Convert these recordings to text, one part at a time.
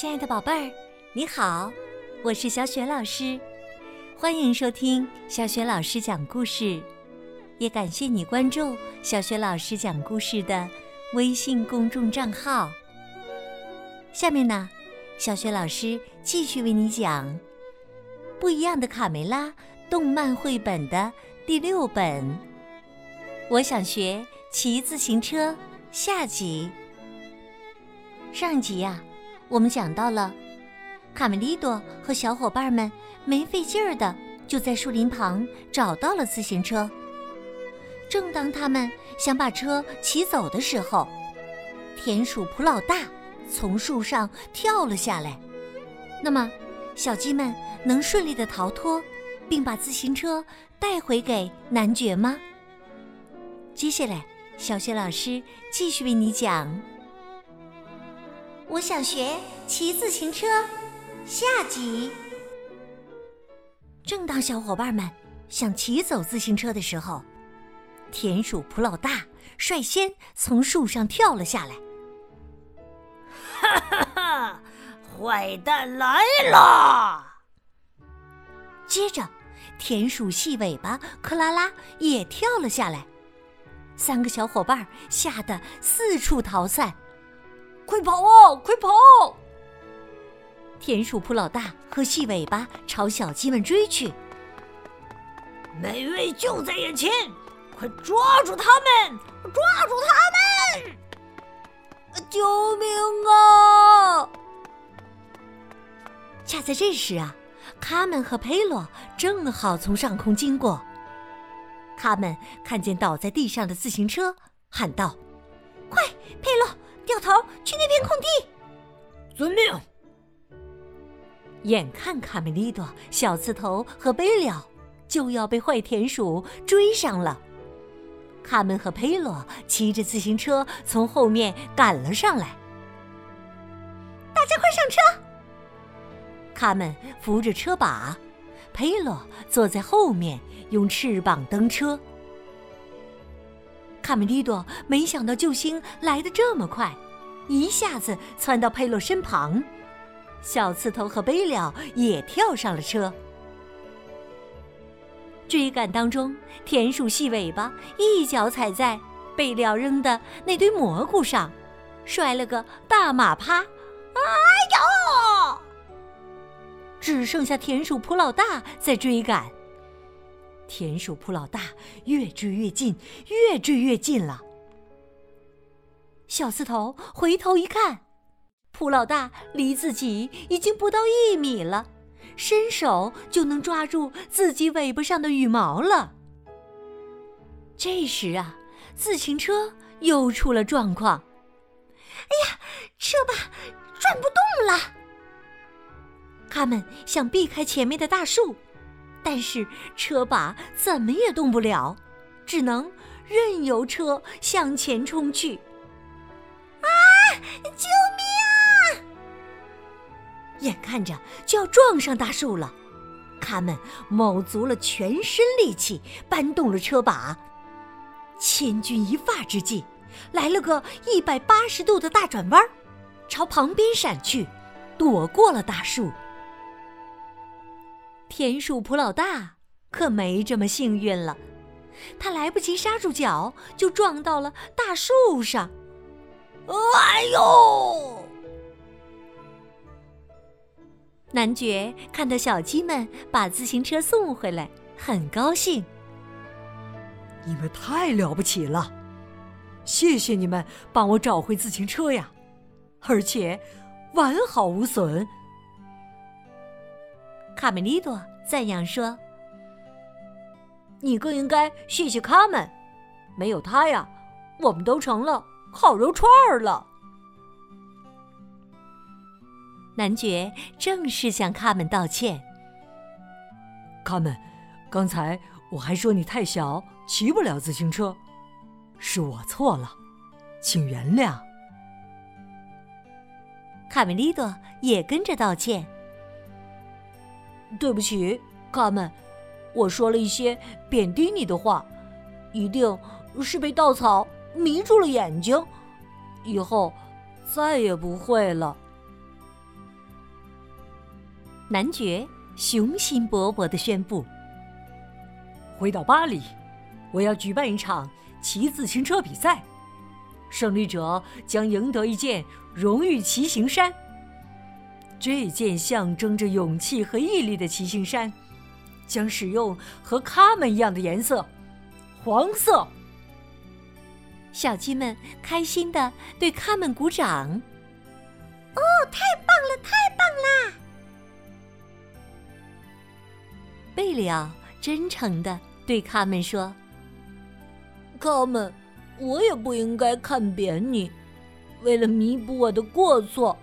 亲爱的宝贝儿，你好，我是小雪老师，欢迎收听小雪老师讲故事，也感谢你关注小雪老师讲故事的微信公众账号。下面呢，小雪老师继续为你讲《不一样的卡梅拉》动漫绘本的第六本。我想学骑自行车下集。上集呀，我们讲到了卡梅利多和小伙伴们没费劲儿的就在树林旁找到了自行车。正当他们想把车骑走的时候，田鼠普老大从树上跳了下来。那么，小鸡们能顺利的逃脱，并把自行车带回给男爵吗？接下来，小雪老师继续为你讲。我想学骑自行车，下集。正当小伙伴们想骑走自行车的时候，田鼠普老大率先从树上跳了下来。哈哈哈！坏蛋来了！接着，田鼠细尾巴克拉拉也跳了下来。三个小伙伴吓得四处逃散。快跑啊！快跑！田鼠普老大和细尾巴朝小鸡们追去。美味就在眼前，快抓住他们！抓住他们！救命啊！恰在这时啊，卡门和佩洛正好从上空经过。卡门看见倒在地上的自行车，喊道：“快，佩洛！”掉头去那片空地，遵命。眼看卡梅利多、小刺头和贝了就要被坏田鼠追上了，卡门和佩洛骑着自行车从后面赶了上来。大家快上车！卡门扶着车把，佩洛坐在后面用翅膀蹬车。卡梅利多没想到救星来得这么快，一下子窜到佩洛身旁。小刺头和贝了也跳上了车。追赶当中，田鼠细尾巴一脚踩在贝了扔的那堆蘑菇上，摔了个大马趴。哎呦！只剩下田鼠普老大在追赶。田鼠普老大越追越近，越追越近了。小刺头回头一看，普老大离自己已经不到一米了，伸手就能抓住自己尾巴上的羽毛了。这时啊，自行车又出了状况。哎呀，车把转不动了！他们想避开前面的大树。但是车把怎么也动不了，只能任由车向前冲去。啊！救命啊！眼看着就要撞上大树了，他们卯足了全身力气搬动了车把。千钧一发之际，来了个一百八十度的大转弯，朝旁边闪去，躲过了大树。田鼠普老大可没这么幸运了，他来不及刹住脚，就撞到了大树上。哎呦！男爵看到小鸡们把自行车送回来，很高兴。你们太了不起了，谢谢你们帮我找回自行车呀，而且完好无损。卡梅利多赞扬说：“你更应该谢谢他们，没有他呀，我们都成了烤肉串儿了。”男爵正式向卡门道歉。卡门，刚才我还说你太小，骑不了自行车，是我错了，请原谅。卡梅利多也跟着道歉。对不起，卡门，我说了一些贬低你的话，一定是被稻草迷住了眼睛，以后再也不会了。男爵雄心勃勃地宣布：“回到巴黎，我要举办一场骑自行车比赛，胜利者将赢得一件荣誉骑行衫。这件象征着勇气和毅力的骑行衫，将使用和他们一样的颜色——黄色。”小鸡们开心地对他们鼓掌。哦，太棒了，太棒啦！贝里奥真诚地对他们说：“他们，我也不应该看扁你。为了弥补我的过错，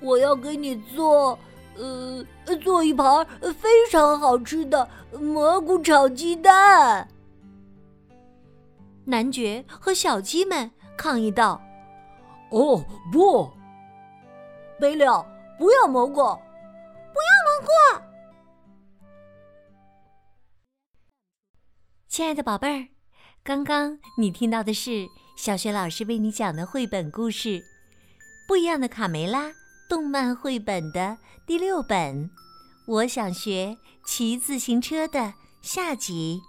我要给你做，呃，做一盘非常好吃的蘑菇炒鸡蛋。”男爵和小鸡们抗议道：“哦，不！贝利奥，不要蘑菇，不要蘑菇！”亲爱的宝贝儿，刚刚你听到的是小学老师为你讲的绘本故事《不一样的卡梅拉》动漫绘本的第六本《我想学骑自行车》的下集。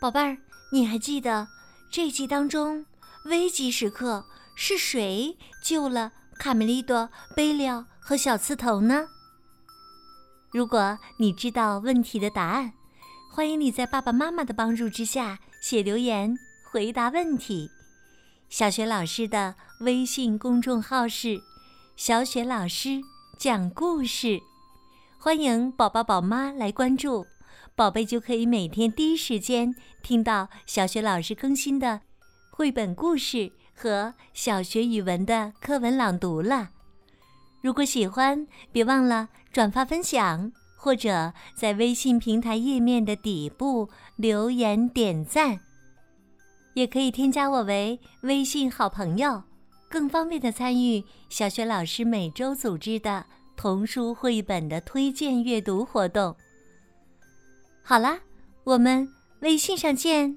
宝贝儿。你还记得这集当中危急时刻是谁救了卡梅利多、贝利奥和小刺头呢？如果你知道问题的答案，欢迎你在爸爸妈妈的帮助之下写留言回答问题。小雪老师的微信公众号是“小雪老师讲故事”，欢迎宝宝宝妈来关注。宝贝就可以每天第一时间听到小学老师更新的绘本故事和小学语文的课文朗读了。如果喜欢，别忘了转发分享，或者在微信平台页面的底部留言点赞。也可以添加我为微信好朋友，更方便的参与小学老师每周组织的童书绘本的推荐阅读活动。好啦，我们微信上见。